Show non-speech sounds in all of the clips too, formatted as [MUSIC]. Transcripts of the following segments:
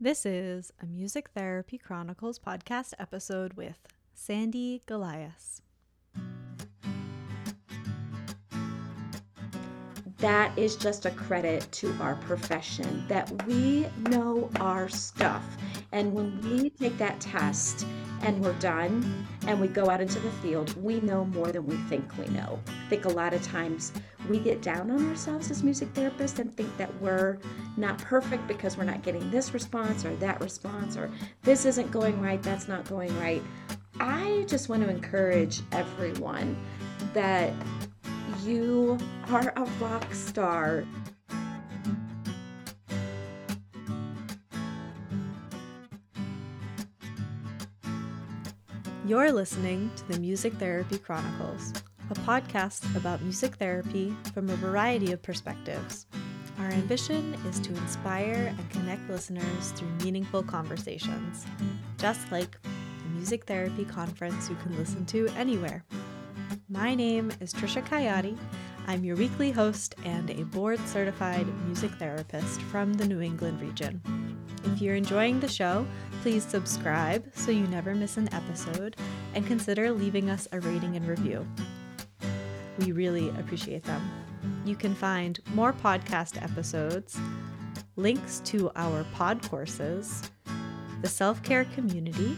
This is a Music Therapy Chronicles podcast episode with Sandy Golias. That is just a credit to our profession that we know our stuff. And when we take that test and we're done and we go out into the field, we know more than we think we know. I think a lot of times we get down on ourselves as music therapists and think that we're not perfect because we're not getting this response or that response or this isn't going right, that's not going right. I just want to encourage everyone that you are a rock star. You're listening to the Music Therapy Chronicles, a podcast about music therapy from a variety of perspectives. Our ambition is to inspire and connect listeners through meaningful conversations, just like the music therapy conference you can listen to anywhere. My name is Trisha Kayati. I'm your weekly host and a board certified music therapist from the New England region. If you're enjoying the show, please subscribe so you never miss an episode and consider leaving us a rating and review. We really appreciate them. You can find more podcast episodes, links to our pod courses, the self care community,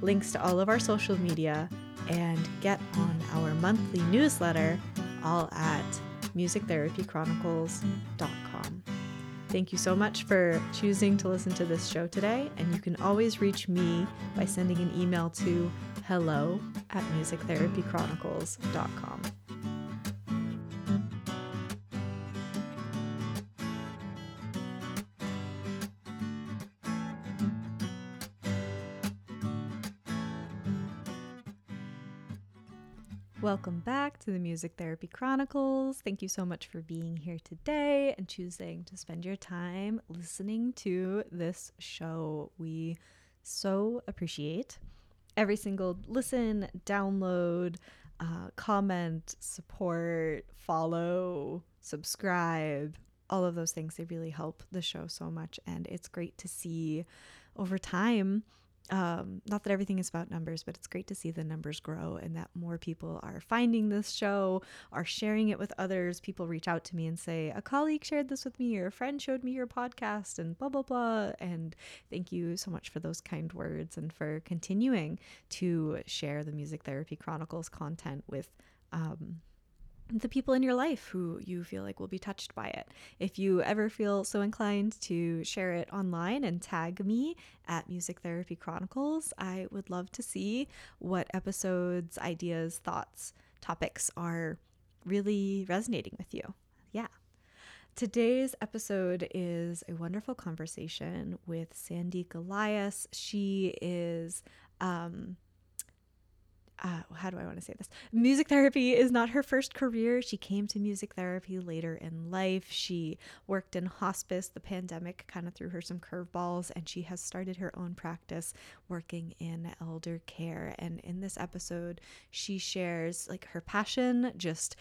links to all of our social media, and get on our monthly newsletter all at musictherapychronicles.com. Thank you so much for choosing to listen to this show today, and you can always reach me by sending an email to hello at musictherapychronicles.com. Welcome back to the Music Therapy Chronicles. Thank you so much for being here today and choosing to spend your time listening to this show. We so appreciate every single listen, download, uh, comment, support, follow, subscribe. All of those things, they really help the show so much. And it's great to see over time um, not that everything is about numbers, but it's great to see the numbers grow and that more people are finding this show, are sharing it with others. People reach out to me and say, a colleague shared this with me, or a friend showed me your podcast, and blah, blah, blah. And thank you so much for those kind words and for continuing to share the Music Therapy Chronicles content with. Um, the people in your life who you feel like will be touched by it. If you ever feel so inclined to share it online and tag me at Music Therapy Chronicles, I would love to see what episodes, ideas, thoughts, topics are really resonating with you. Yeah. Today's episode is a wonderful conversation with Sandy Golias. She is um, uh, how do I want to say this? Music therapy is not her first career. She came to music therapy later in life. She worked in hospice. The pandemic kind of threw her some curveballs, and she has started her own practice working in elder care. And in this episode, she shares like her passion just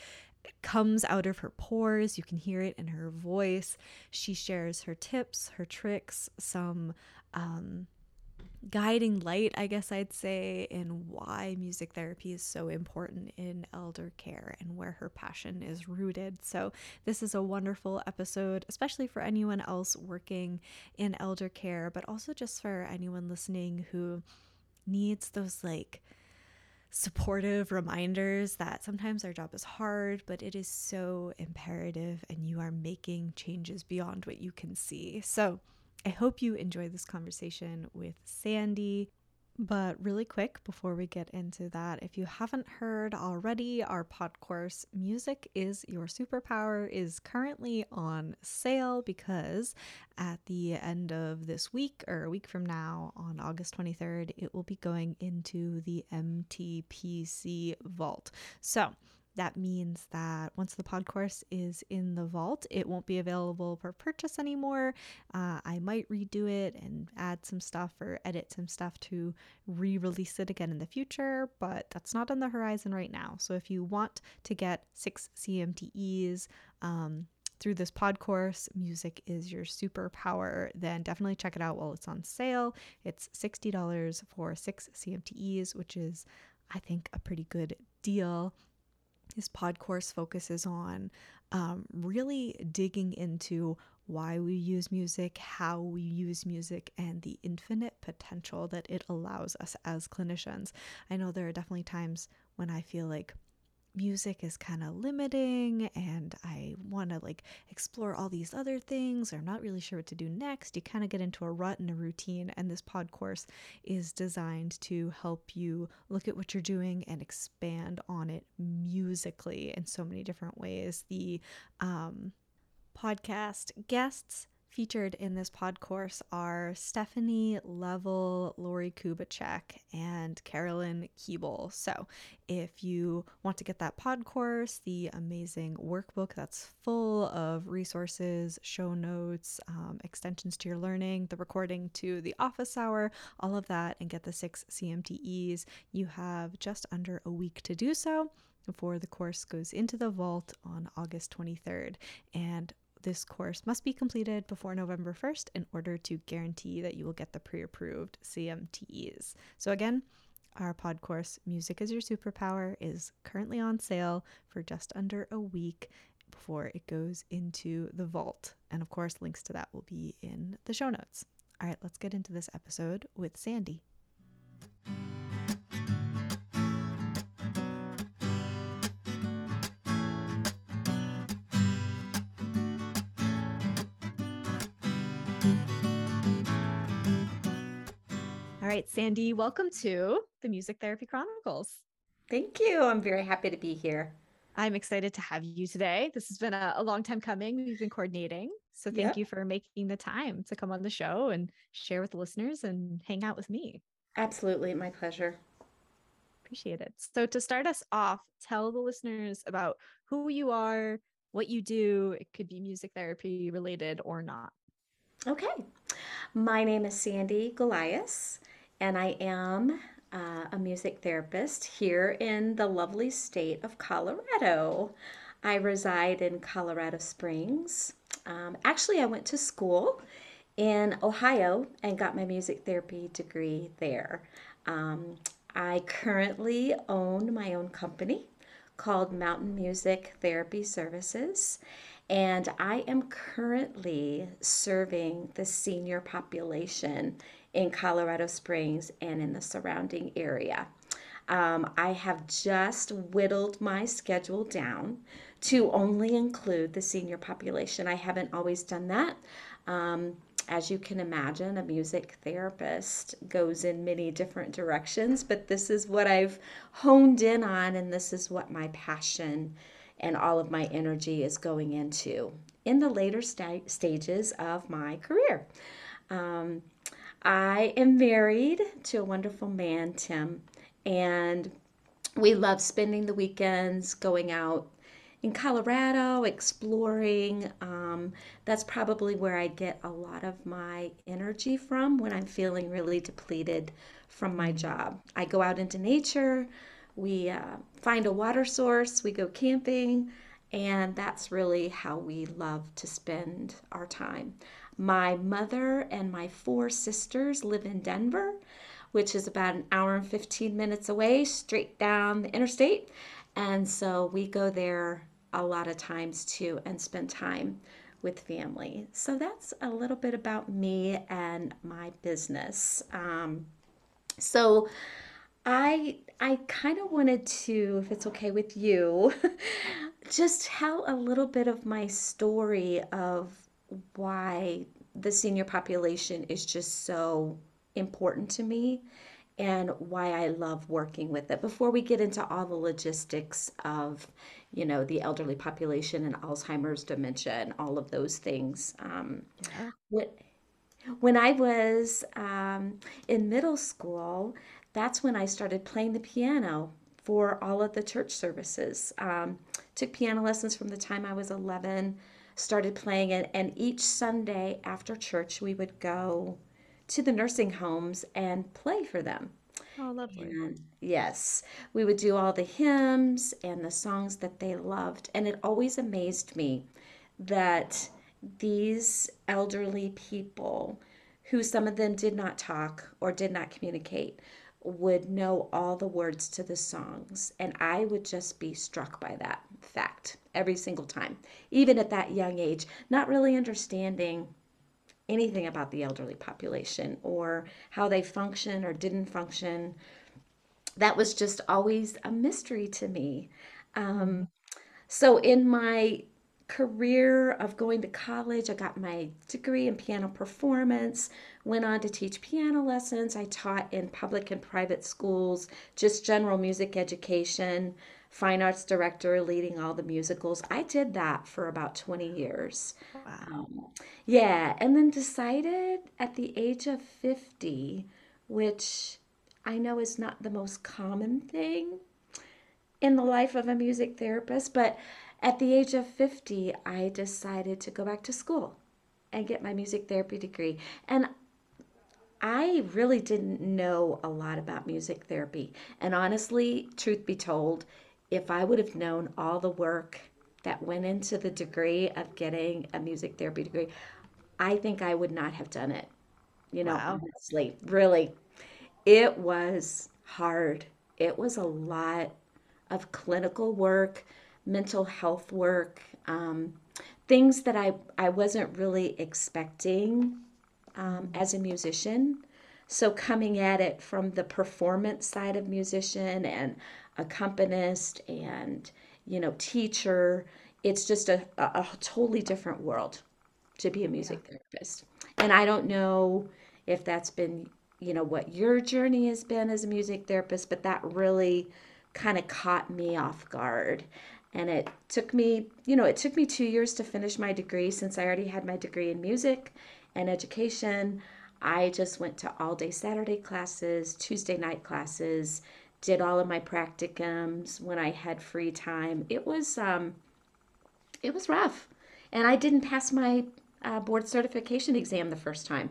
comes out of her pores. You can hear it in her voice. She shares her tips, her tricks, some um, guiding light, I guess I'd say, in why music therapy is so important in elder care and where her passion is rooted. So, this is a wonderful episode, especially for anyone else working in elder care, but also just for anyone listening who needs those like supportive reminders that sometimes our job is hard, but it is so imperative and you are making changes beyond what you can see. So, I hope you enjoy this conversation with Sandy. But really quick before we get into that, if you haven't heard already, our pod course, Music is Your Superpower, is currently on sale because at the end of this week or a week from now, on August 23rd, it will be going into the MTPC vault. So that means that once the pod course is in the vault, it won't be available for purchase anymore. Uh, I might redo it and add some stuff or edit some stuff to re release it again in the future, but that's not on the horizon right now. So if you want to get six CMTEs, um, through this pod course, Music is Your Superpower, then definitely check it out while it's on sale. It's $60 for six CMTEs, which is, I think, a pretty good deal. This pod course focuses on um, really digging into why we use music, how we use music, and the infinite potential that it allows us as clinicians. I know there are definitely times when I feel like music is kind of limiting and I want to like explore all these other things or I'm not really sure what to do next, you kind of get into a rut and a routine. And this pod course is designed to help you look at what you're doing and expand on it musically in so many different ways. The um, podcast guests Featured in this pod course are Stephanie Level, Lori Kubacek, and Carolyn Keeble. So, if you want to get that pod course, the amazing workbook that's full of resources, show notes, um, extensions to your learning, the recording to the office hour, all of that, and get the six CMTEs, you have just under a week to do so before the course goes into the vault on August 23rd. And this course must be completed before November 1st in order to guarantee that you will get the pre approved CMTEs. So, again, our pod course, Music is Your Superpower, is currently on sale for just under a week before it goes into the vault. And of course, links to that will be in the show notes. All right, let's get into this episode with Sandy. Right, Sandy, welcome to the Music Therapy Chronicles. Thank you. I'm very happy to be here. I'm excited to have you today. This has been a, a long time coming. We've been coordinating. So thank yep. you for making the time to come on the show and share with the listeners and hang out with me. Absolutely. My pleasure. Appreciate it. So to start us off, tell the listeners about who you are, what you do. It could be music therapy related or not. Okay. My name is Sandy Golias and I am uh, a music therapist here in the lovely state of Colorado. I reside in Colorado Springs. Um, actually, I went to school in Ohio and got my music therapy degree there. Um, I currently own my own company called Mountain Music Therapy Services, and I am currently serving the senior population in Colorado Springs and in the surrounding area. Um, I have just whittled my schedule down to only include the senior population. I haven't always done that. Um, as you can imagine, a music therapist goes in many different directions, but this is what I've honed in on, and this is what my passion and all of my energy is going into in the later st- stages of my career. Um, I am married to a wonderful man, Tim, and we love spending the weekends going out in Colorado, exploring. Um, that's probably where I get a lot of my energy from when I'm feeling really depleted from my job. I go out into nature, we uh, find a water source, we go camping, and that's really how we love to spend our time. My mother and my four sisters live in Denver, which is about an hour and 15 minutes away, straight down the interstate. And so we go there a lot of times too and spend time with family. So that's a little bit about me and my business. Um, so I I kind of wanted to, if it's okay with you, [LAUGHS] just tell a little bit of my story of why the senior population is just so important to me and why I love working with it. Before we get into all the logistics of, you know, the elderly population and Alzheimer's, dementia, and all of those things, um, when I was um, in middle school, that's when I started playing the piano for all of the church services. Um, took piano lessons from the time I was 11 started playing it. And each Sunday after church, we would go to the nursing homes and play for them. Oh, lovely. And yes, we would do all the hymns and the songs that they loved. And it always amazed me that these elderly people, who some of them did not talk or did not communicate, would know all the words to the songs. And I would just be struck by that fact every single time, even at that young age, not really understanding anything about the elderly population or how they function or didn't function. That was just always a mystery to me. Um, so, in my career of going to college, I got my degree in piano performance, went on to teach piano lessons. I taught in public and private schools, just general music education, fine arts director, leading all the musicals. I did that for about 20 years. Wow. Um, yeah, and then decided at the age of 50, which I know is not the most common thing in the life of a music therapist, but at the age of 50, I decided to go back to school and get my music therapy degree. And I really didn't know a lot about music therapy. And honestly, truth be told, if I would have known all the work that went into the degree of getting a music therapy degree, I think I would not have done it. You know, Wow. honestly, really. It was hard. It was a lot of clinical work, mental health work, um, things that I, I wasn't really expecting um, as a musician. So coming at it from the performance side of musician and accompanist and you know teacher, it's just a, a, a totally different world to be a Yeah. music therapist. And I don't know if that's been you know what your journey has been as a music therapist, but that really kind of caught me off guard. And it took me, you know, it took me two years to finish my degree since I already had my degree in music and education. I just went to all day Saturday classes, Tuesday night classes, did all of my practicums when I had free time. It was um, it was rough, and I didn't pass my uh, board certification exam the first time.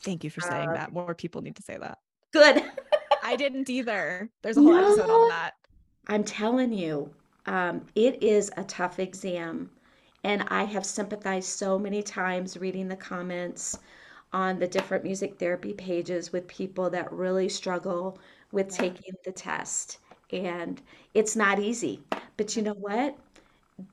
Thank you for saying Uh, that. More people need to say that. good. I didn't either. There's a [LAUGHS] whole episode on that. I'm telling you, um, it is a tough exam. And I have sympathized so many times reading the comments on the different music therapy pages with people that really struggle with Yeah. taking the test. And it's not easy. But you know what?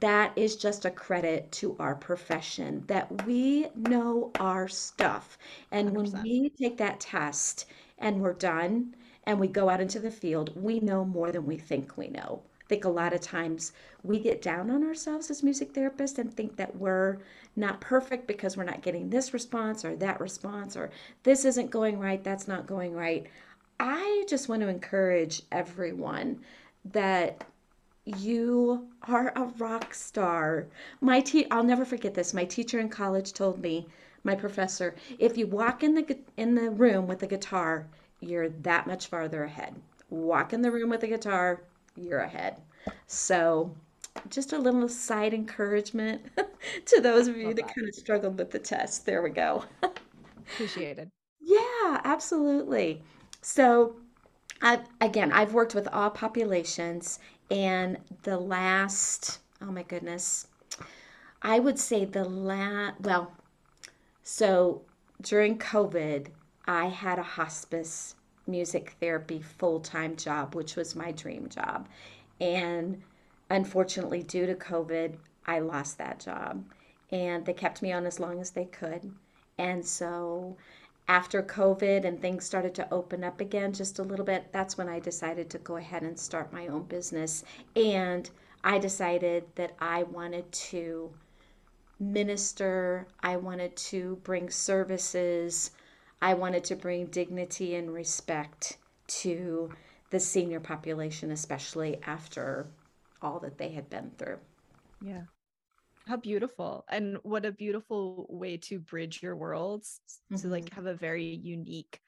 that is just a credit to our profession that we know our stuff. And when 100%. we take that test and we're done and we go out into the field, we know more than we think we know. Think a lot of times we get down on ourselves as music therapists and think that we're not perfect because we're not getting this response or that response or this isn't going right, that's not going right. I just want to encourage everyone that you are a rock star. My te- I'll never forget this. My teacher in college told me, my professor, if you walk in the in the room with a guitar, you're that much farther ahead. Walk in the room with a guitar, you're ahead. So, just a little side encouragement [LAUGHS] to those of you that that. kind of struggled with the test. There we go. Appreciated. [LAUGHS] Yeah, absolutely. So, I've, again, I've worked with all populations, and the last, oh my goodness, I would say the last, well, so during COVID, I had a hospice music therapy full-time job, which was my dream job. And unfortunately, due to COVID, I lost that job. And they kept me on as long as they could. And so after COVID and things started to open up again just a little bit, that's when I decided to go ahead and start my own business. And I decided that I wanted to minister, I wanted to bring services, I wanted to bring dignity and respect to the senior population, especially after all that they had been through. Yeah. How beautiful. And what a beautiful way to bridge your worlds s- to like have a very unique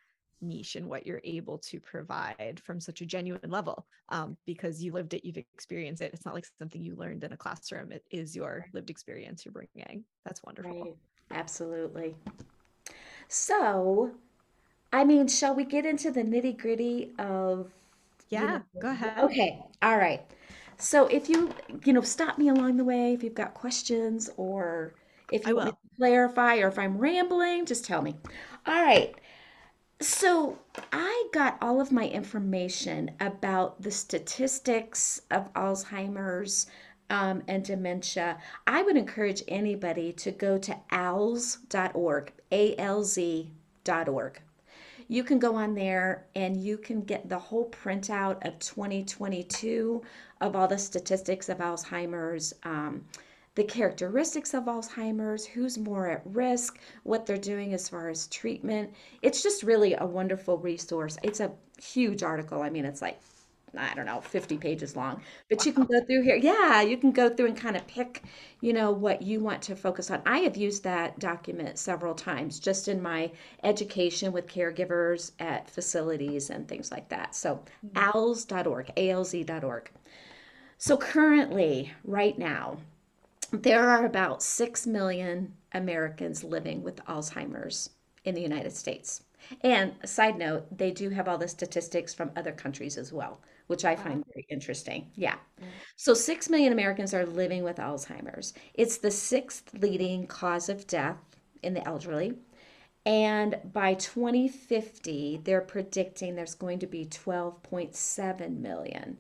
niche in what you're able to provide from such a genuine level. Um, because you lived it, you've experienced it. It's not like something you learned in a classroom. It is your lived experience you're bringing. That's wonderful. Right, absolutely. So, I mean, shall we get into the nitty-gritty of, you Yeah, know, go ahead. okay, all right. So if you, you know, stop me along the way if you've got questions or if I you want me will. to clarify or if I'm rambling, just tell me. All right. So I got all of my information about the statistics of Alzheimer's um, and dementia. I would encourage anybody to go to alz.org, A-L-Z.org. You can go on there and you can get the whole printout of 2022 of all the statistics of Alzheimer's, um, the characteristics of Alzheimer's, who's more at risk, what they're doing as far as treatment. It's just really a wonderful resource. It's a huge article. I mean, it's like, I don't know, 50 pages long, but you can go through here. Yeah, you can go through and kind of pick, you know, what you want to focus on. I have used that document several times just in my education with caregivers at facilities and things like that. So, Mm. alz.org, alz.org. So, currently, right now, there are about 6 million Americans living with Alzheimer's in the United States. And a side note, they do have all the statistics from other countries as well, which I Wow. find very interesting. Yeah. Yeah. So 6 million Americans are living with Alzheimer's. It's the sixth leading cause of death in the elderly. And by 2050, they're predicting there's going to be 12.7 million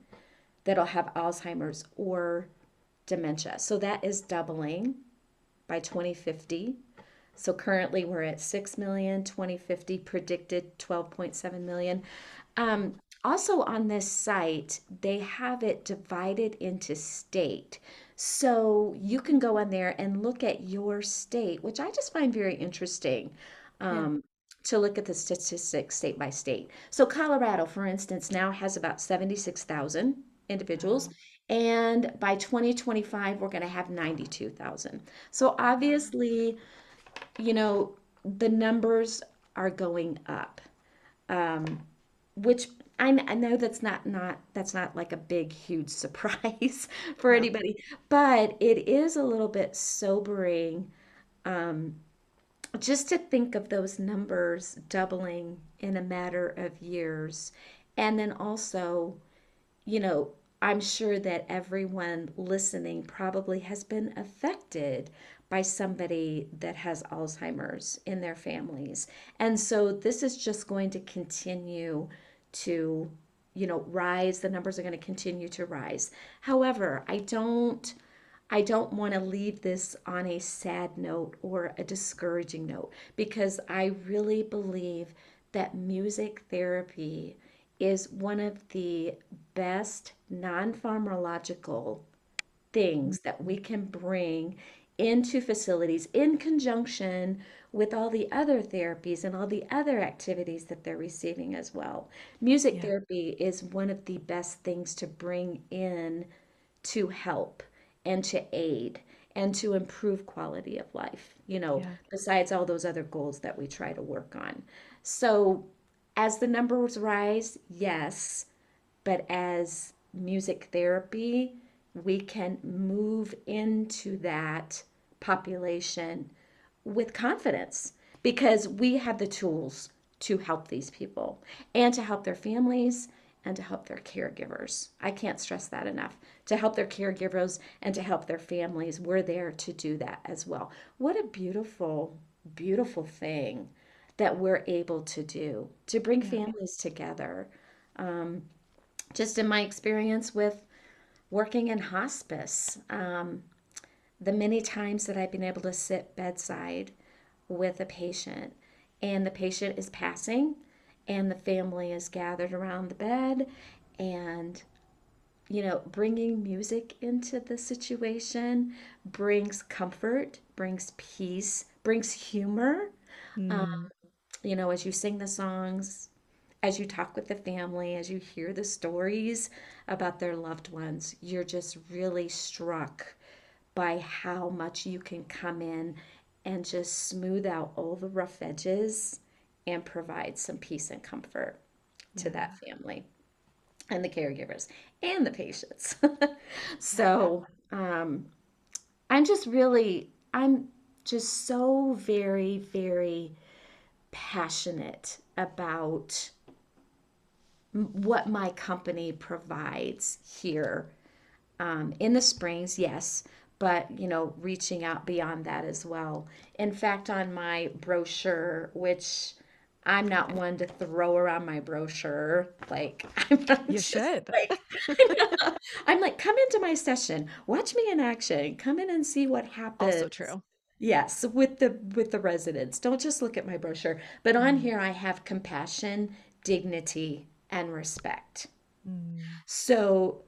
that'll have Alzheimer's or dementia. So that is doubling by 2050. So currently we're at 6 million, 2050 predicted 12.7 million. Um, also on this site, they have it divided into state. So you can go on there and look at your state, which I just find very interesting Yeah. um, to look at the statistics state by state. So Colorado, for instance, now has about 76,000 individuals. Wow. And by 2025, we're going to have 92,000. So obviously, you know, the numbers are going up, um, which I, I know that's not not that's not like a big huge surprise [LAUGHS] for No. anybody, but it is a little bit sobering um, just to think of those numbers doubling in a matter of years, and then also you know, I'm sure that everyone listening probably has been affected by somebody that has Alzheimer's in their families. And so this is just going to continue to, you know, rise. The numbers are going to continue to rise. However, I don't I don't want to leave this on a sad note or a discouraging note because I really believe that music therapy is one of the best non pharmacological things that we can bring into facilities in conjunction with all the other therapies and all the other activities that they're receiving as well. Music Yeah. therapy is one of the best things to bring in to help and to aid and to improve quality of life, you know, Yeah. besides all those other goals that we try to work on. So, as the numbers rise, yes, but as music therapy, we can move into that population with confidence because we have the tools to help these people and to help their families and to help their caregivers. I can't stress that enough. To help their caregivers and to help their families, we're there to do that as well. What a beautiful, beautiful thing that we're able to do to bring Yeah. families together. Um, just in my experience with working in hospice, um, the many times that I've been able to sit bedside with a patient and the patient is passing and the family is gathered around the bed and you know bringing music into the situation brings comfort brings peace brings humor Mm. you know as you sing the songs as you talk with the family as you hear the stories about their loved ones you're just really struck by how much you can come in and just smooth out all the rough edges and provide some peace and comfort to Yeah. that family and the caregivers and the patients. [LAUGHS] So um, I'm just really, I'm just so very, very passionate about what my company provides here Um, in the springs, yes, but you know, reaching out beyond that as well. In fact, on my brochure, which I'm not one to throw around my brochure. Like [LAUGHS] I'm not You should. like [LAUGHS] I'm like, come into my session, watch me in action, come in and see what happens. Also true. Yes, with the with the residents. Don't just look at my brochure. But on Mm, here I have compassion, dignity, and respect. mm, So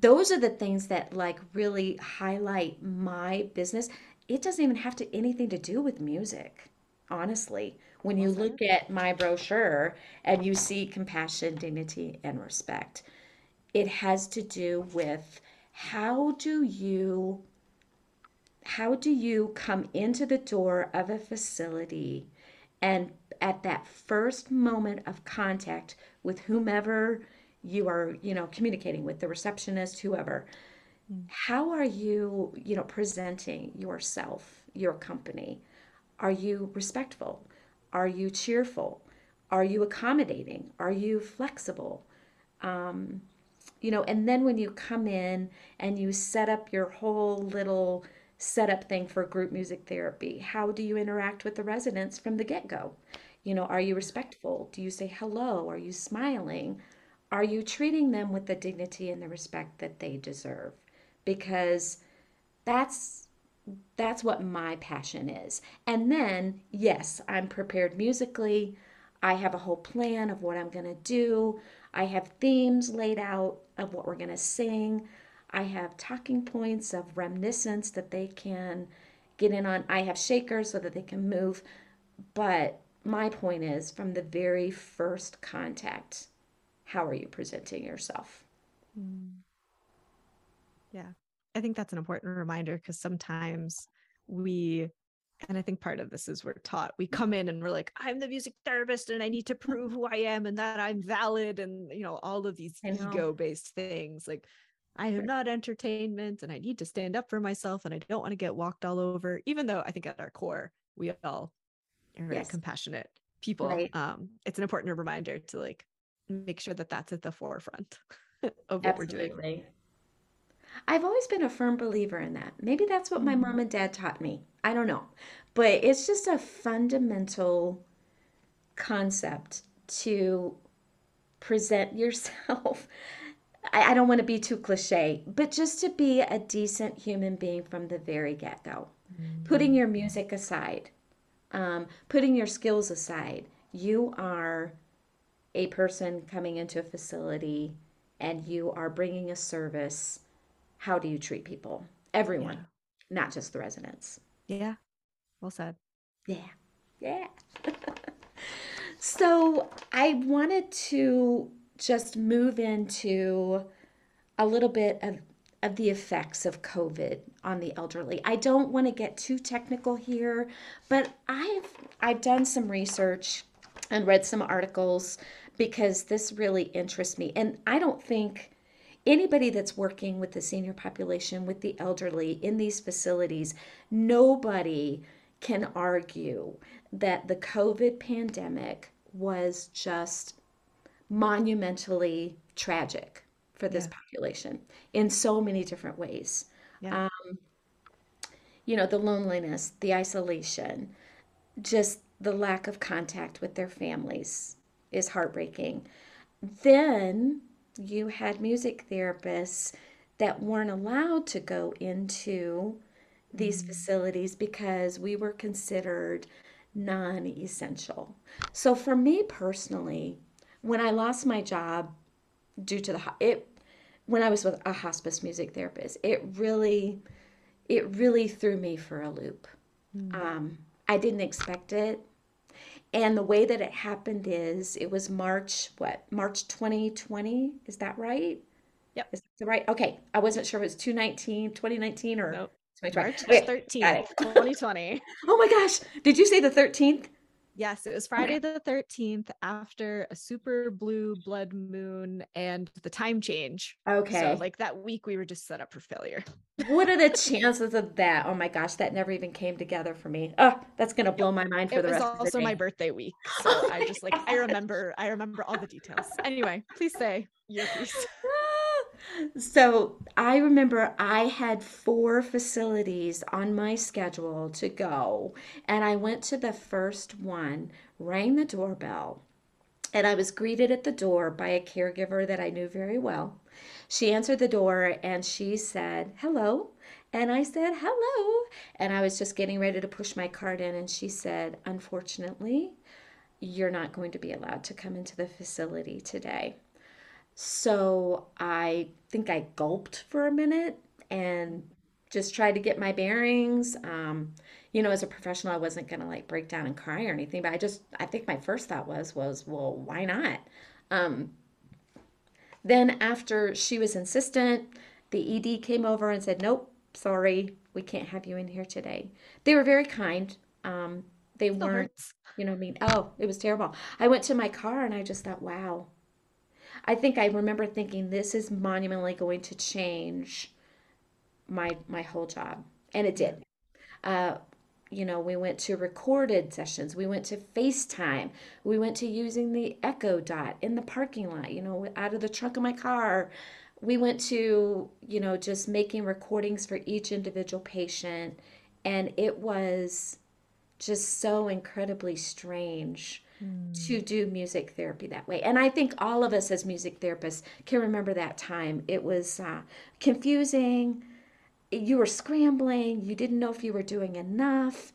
those are the things that like really highlight my business. It doesn't even have to anything to do with music, honestly. When you look at my brochure and you see compassion, dignity, and respect, it has to do with how do you how do you come into the door of a facility and at that first moment of contact with whomever you are, you know, communicating with, the receptionist, whoever, Mm, how are you, you know, presenting yourself, your company? Are you respectful? Are you cheerful? Are you accommodating? Are you flexible? Um, you know, and then when you come in and you set up your whole little setup thing for group music therapy, how do you interact with the residents from the get-go? You know, are you respectful? Do you say hello? Are you smiling? Are you treating them with the dignity and the respect that they deserve? Because that's that's what my passion is. And then, yes, I'm prepared musically. I have a whole plan of what I'm going to do. I have themes laid out of what we're going to sing. I have talking points of reminiscence that they can get in on. I have shakers so that they can move. But my point is from the very first contact, how are you presenting yourself? mm. Yeah. I think that's an important reminder because sometimes we, and I think part of this is we're taught, we come in and we're like, I'm the music therapist and I need to [LAUGHS] prove who I am and that I'm valid and, you know, all of these ego based things. Like, I am not entertainment and I need to stand up for myself and I don't want to get walked all over, even though I think at our core, we all are very Yes, compassionate people. right. Um, it's an important reminder to like make sure that that's at the forefront [LAUGHS] of what we're doing. Absolutely. I've always been a firm believer in that. Maybe that's what my Mm, mom and dad taught me. I don't know. But it's just a fundamental concept to present [LAUGHS] yourself. I, I don't want to be too cliche, but just to be a decent human being from the very get-go. Putting mm, your music aside, um, putting your skills aside, you are a person coming into a facility and you are bringing a service. How do you treat people? Everyone, Yeah. not just the residents. Yeah. Well said. Yeah. Yeah. [LAUGHS] So I wanted to just move into a little bit of, of the effects of COVID on the elderly. I don't want to get too technical here, but I've I've done some research and read some articles because this really interests me. And I don't think anybody that's working with the senior population, with the elderly in these facilities, nobody can argue that the COVID pandemic was just monumentally tragic for this Yeah. population in so many different ways. Yeah. Um, you know, the loneliness, the isolation, just the lack of contact with their families is heartbreaking. Then you had music therapists that weren't allowed to go into these Mm, facilities because we were considered non-essential. So for me personally, when I lost my job due to the it when I was with a hospice music therapist, it really it really threw me for a loop. mm. Um, I didn't expect it. And the way that it happened is it was March, what, March 2020? Is that right? Yep. Is that right? Okay. I wasn't sure if it was 219, 2019 or Nope. 2020. March Okay, 13th, it. 2020. [LAUGHS] Oh my gosh. Did you say the 13th? Yes, it was. Friday the 13th after a super blue blood moon and the time change. So, Okay. like that week, we were just set up for failure. What are the [LAUGHS] chances of that? Oh my gosh, that never even came together for me. Oh, that's gonna blow my mind for It the was rest of the also my birthday week. [LAUGHS] So Oh I just like, I remember, I remember all the details. Anyway, please say your piece. [LAUGHS] So I remember I had four facilities on my schedule to go, and I went to the first one, rang the doorbell, and I was greeted at the door by a caregiver that I knew very well. She answered the door and she said, Hello. And I said, Hello. And I was just getting ready to push my card in, and she said, Unfortunately, you're not going to be allowed to come into the facility today. So I think I gulped for a minute and just tried to get my bearings. Um, you know, as a professional, I wasn't gonna like break down and cry or anything, but I just I think my first thought was was, well, why not? Um, then after she was insistent, the ED came over and said, Nope, sorry, we can't have you in here today. They were very kind. Um, they weren't, hurts. you know, mean. Oh, it was terrible. I went to my car and I just thought, wow. I think I remember thinking this is monumentally going to change my my whole job. And it did. Uh, you know, we went to recorded sessions. We went to FaceTime. We went to using the Echo Dot in the parking lot, you know, out of the trunk of my car. We went to, you know, just making recordings for each individual patient. And it was just so incredibly strange Mm. to do music therapy that way. And I think all of us as music therapists can remember that time. It was uh, confusing. You were scrambling. You didn't know if you were doing enough.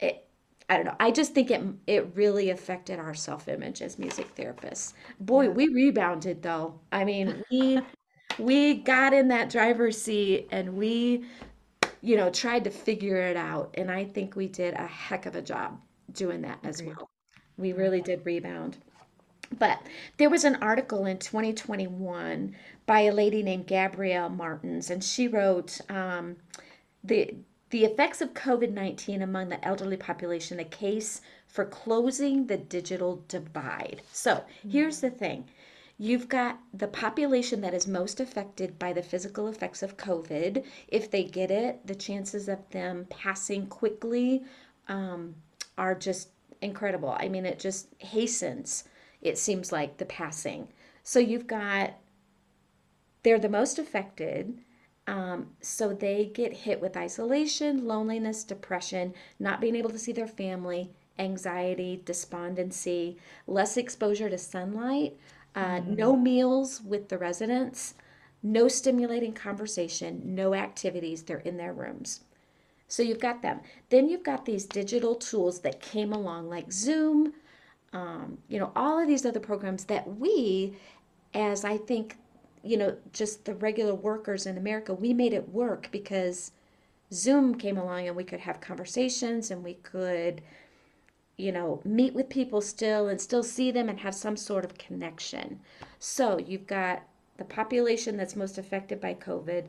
It, I don't know. I just think it it really affected our self-image as music therapists. Boy, Yeah. we rebounded though. I mean, we we got in that driver's seat and we, you know, tried to figure it out. And I think we did a heck of a job doing that as Agreed. well. We really did rebound. But there was an article in 2021 by a lady named Gabrielle Martins, and she wrote um, the the effects of COVID-19 among the elderly population, a case for closing the digital divide. So here's the thing. You've got the population that is most affected by the physical effects of COVID. If they get it, the chances of them passing quickly um, are just incredible. I mean, it just hastens, it seems like, the passing. So you've got, they're the most affected. Um, so they get hit with isolation, loneliness, depression, not being able to see their family, anxiety, despondency, less exposure to sunlight, uh, Mm. no meals with the residents, no stimulating conversation, no activities. They're in their rooms. So you've got them. Then you've got these digital tools that came along, like Zoom, um, you know, all of these other programs that we, as I think, you know, just the regular workers in America, we made it work because Zoom came along and we could have conversations and we could, you know, meet with people still and still see them and have some sort of connection. So you've got the population that's most affected by COVID,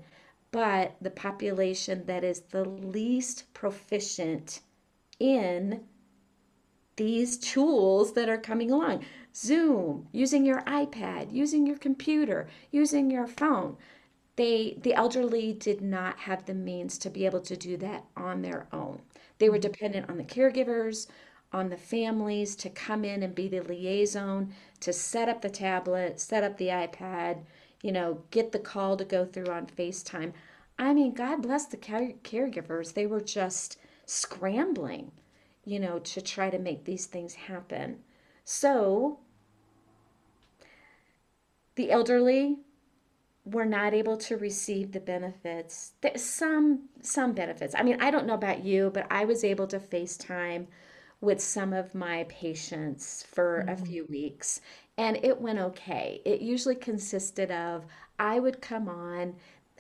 but the population that is the least proficient in these tools that are coming along Zoom, using your iPad, using your computer, using your phone. They, the elderly did not have the means to be able to do that on their own. They were Mm. dependent on the caregivers, on the families to come in and be the liaison, to set up the tablet, set up the iPad, you know, get the call to go through on FaceTime. I mean, God bless the care- caregivers. They were just scrambling, you know, to try to make these things happen. So the elderly were not able to receive the benefits. Some some benefits. I mean, I don't know about you, but I was able to FaceTime with some of my patients for a Mm. few weeks and it went okay. It usually consisted of I would come on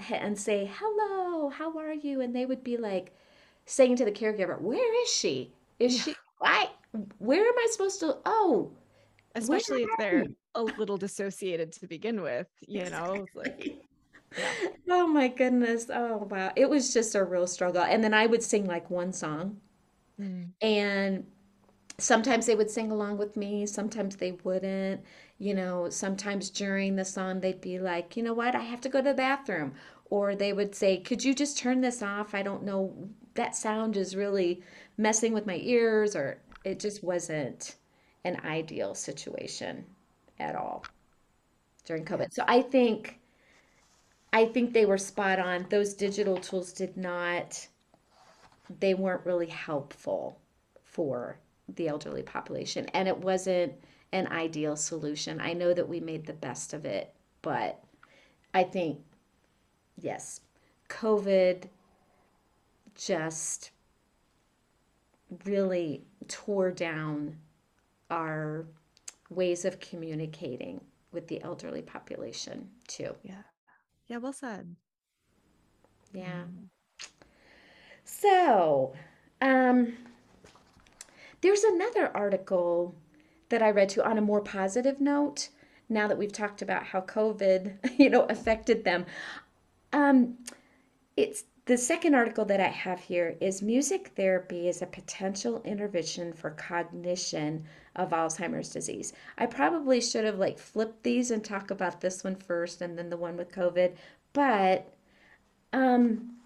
and say, "Hello, how are you?" and they would be like saying to the caregiver, "Where is she? Is she why where am I supposed to Oh, Especially if they're you?" a little dissociated to begin with, you know, it's like, yeah. [LAUGHS] Oh my goodness. Oh wow. It was just a real struggle. And then I would sing like one song Mm. and sometimes they would sing along with me, sometimes they wouldn't. You know, sometimes during the song they'd be like, "You know what? I have to go to the bathroom." Or they would say, "Could you just turn this off? I don't know. That sound is really messing with my ears." Or it just wasn't an ideal situation at all during COVID. So I think I think they were spot on. Those digital tools did not, they weren't really helpful for the elderly population. And it wasn't an ideal solution. I know that we made the best of it, but I think, yes, COVID just really tore down our ways of communicating with the elderly population too. Yeah. Yeah, well said. Yeah. Mm. So, um, there's another article that I read to on a more positive note. Now that we've talked about how COVID, [LAUGHS] you know, affected them, um, it's the second article that I have here is music therapy is a potential intervention for cognition of Alzheimer's disease. I probably should have like flipped these and talk about this one first and then the one with COVID, but um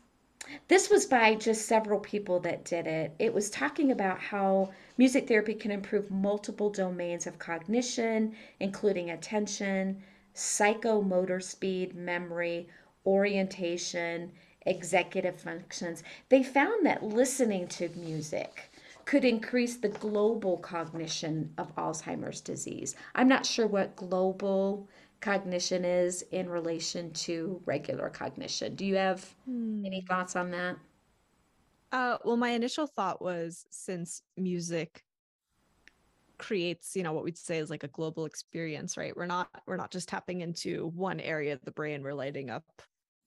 this was by just several people that did it. It was talking about how music therapy can improve multiple domains of cognition, including attention, psychomotor speed, memory, orientation, executive functions. They found that listening to music could increase the global cognition of Alzheimer's disease. I'm not sure what global cognition is in relation to regular cognition. Do you have any Hmm. thoughts on that? Uh, well, my initial thought was since music creates, you know, what we'd say is like a global experience, right? We're not we're not just tapping into one area of the brain, we're lighting up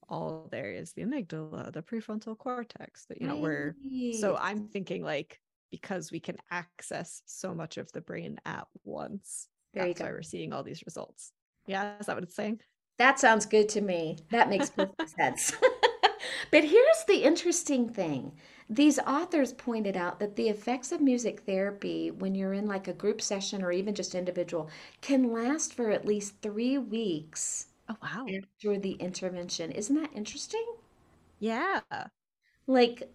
all the areas, the amygdala, the prefrontal cortex, that you know, we're so I'm thinking like because we can access so much of the brain at once, There that's why we're seeing all these results. Yeah, is that what it's saying? That sounds good to me. That makes [LAUGHS] perfect sense. [LAUGHS] But here's the interesting thing. These authors pointed out that the effects of music therapy when you're in like a group session or even just individual can last for at least three weeks Oh wow. after the intervention. Isn't that interesting? Yeah. Like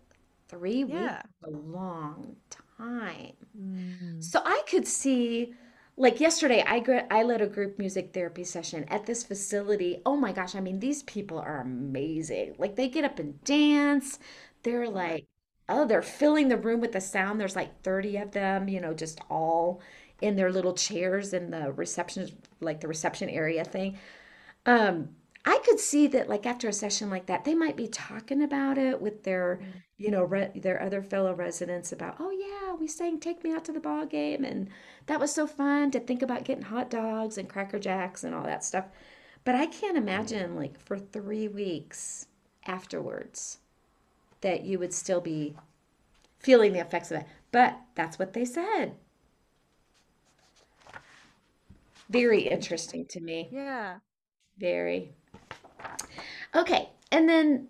three weeks Yeah. is a long time. Mm. So I could see, like yesterday, I gr- I led a group music therapy session at this facility. Oh my gosh, I mean, these people are amazing. Like they get up and dance. They're like, oh, they're filling the room with the sound. There's like 30 of them, you know, just all in their little chairs in the reception, like the reception area thing. Um, I could see that like after a session like that, they might be talking about it with their, Mm. you know, re their other fellow residents about, oh yeah, we sang Take Me Out to the Ball Game and that was so fun to think about getting hot dogs and Cracker Jacks and all that stuff. But I can't imagine like for three weeks afterwards that you would still be feeling the effects of it. But that's what they said. Very interesting to me. Yeah. Very. Okay, and then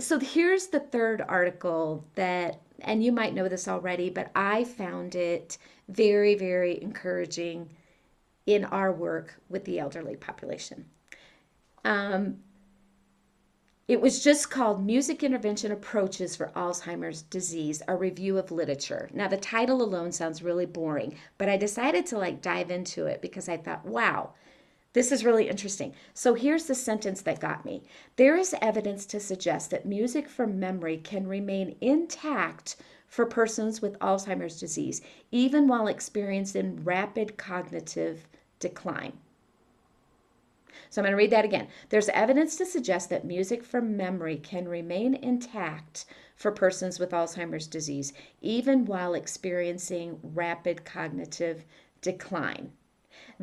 so here's the third article that, and you might know this already, but I found it very, very encouraging in our work with the elderly population. Um, it was just called Music Intervention Approaches for Alzheimer's Disease, a review of literature. Now, the title alone sounds really boring, but I decided to like dive into it because I thought, wow, this is really interesting. So here's the sentence that got me. There is evidence to suggest that music from memory can remain intact for persons with Alzheimer's disease, even while experiencing rapid cognitive decline. So I'm going to read that again. There's evidence to suggest that music from memory can remain intact for persons with Alzheimer's disease, even while experiencing rapid cognitive decline.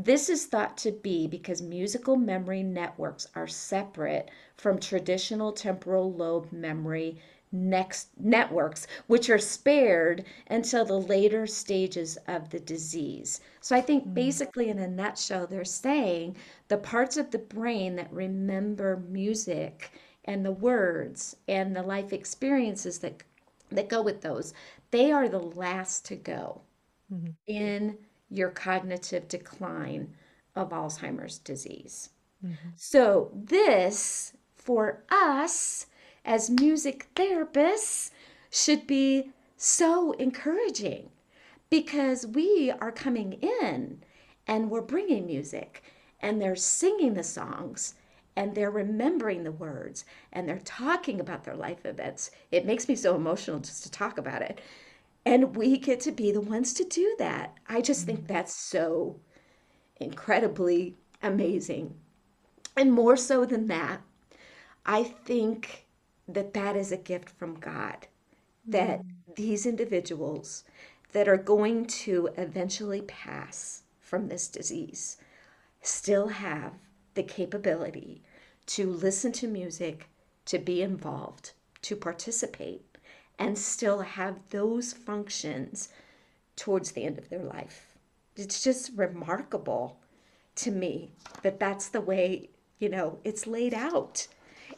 This is thought to be because musical memory networks are separate from traditional temporal lobe memory next networks which are spared until the later stages of the disease. So I think Mm. basically in a nutshell they're saying the parts of the brain that remember music and the words and the life experiences that that go with those, they are the last to go Mhm. in your cognitive decline of Alzheimer's disease. Mhm. So, this for us as music therapists should be so encouraging because we are coming in and we're bringing music and they're singing the songs and they're remembering the words and they're talking about their life events. It makes me so emotional just to talk about it. And we get to be the ones to do that. I just think mm-hmm. that's so incredibly amazing. And more so than that, I think that that is a gift from God. That mm-hmm. these individuals that are going to eventually pass from this disease still have the capability to listen to music, to be involved, to participate, and still have those functions towards the end of their life. It's just remarkable to me that that's the way, you know, it's laid out.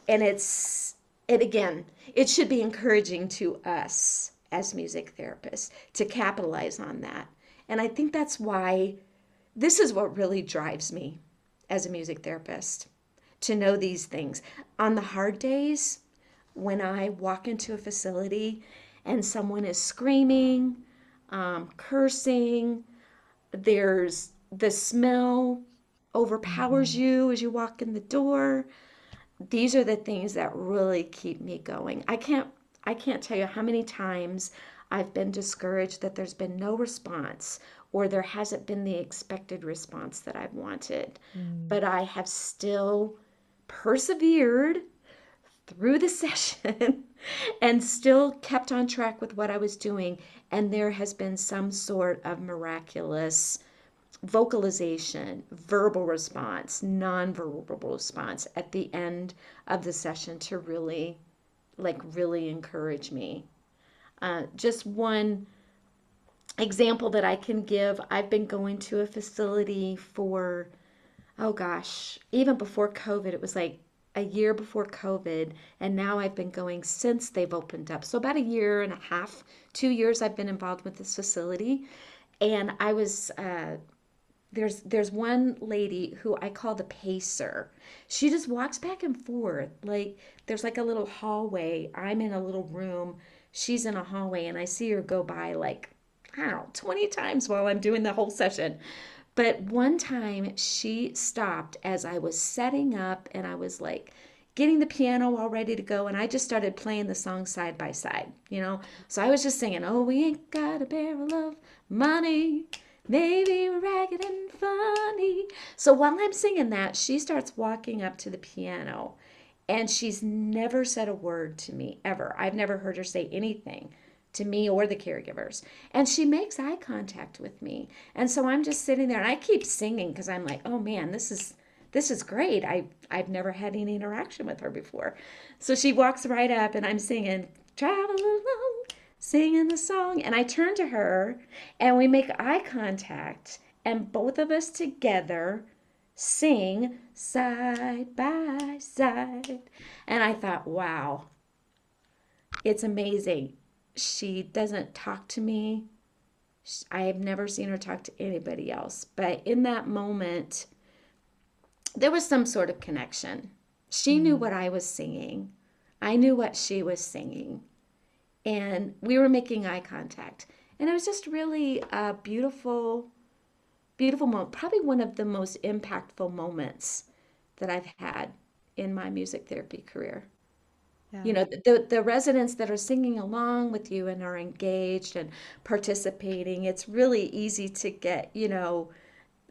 And it's, and again, it should be encouraging to us as music therapists to capitalize on that. And I think that's why this is what really drives me as a music therapist to know these things. On the hard days, when I walk into a facility and someone is screaming, um, cursing, there's the smell overpowers you as you walk in the door. These are the things that really keep me going. I can't I can't tell you how many times I've been discouraged that there's been no response or there hasn't been the expected response that I've wanted. But I have still persevered through the [LAUGHS] session and still kept on track with what I was doing. And there has been some sort of miraculous vocalization, verbal response, nonverbal response at the end of the session to really, like, really encourage me. Uh, just one example that I can give I've been going to a facility for, oh gosh, even before COVID, it was like a year before COVID, and now I've been going since they've opened up. So, about a year and a half, two years, I've been involved with this facility. And I was, uh, there's there's one lady who I call the pacer. She just walks back and forth. Like there's like a little hallway. I'm in a little room. She's in a hallway and I see her go by like I don't know, 20 times while I'm doing the whole session. But one time she stopped as I was setting up and I was like getting the piano all ready to go and I just started playing the song side by side, you know? So I was just singing, "Oh, we ain't got a barrel of money." Maybe we're ragged and funny. So while I'm singing that, she starts walking up to the piano and she's never said a word to me ever. I've never heard her say anything to me or the caregivers. And she makes eye contact with me. And so I'm just sitting there and I keep singing because I'm like, oh man, this is this is great. I I've never had any interaction with her before. So she walks right up and I'm singing Travel Along, singing the song. And I turn to her and we make eye contact and both of us together sing side by side. And I thought, wow, it's amazing she doesn't talk to me. I have never seen her talk to anybody else. But in that moment, there was some sort of connection. She knew mm. what I was singing, I knew what she was singing, and we were making eye contact. And it was just really a beautiful, beautiful moment. Probably one of the most impactful moments that I've had in my music therapy career. Yeah. You know, the the residents that are singing along with you and are engaged and participating, it's really easy to get, you know,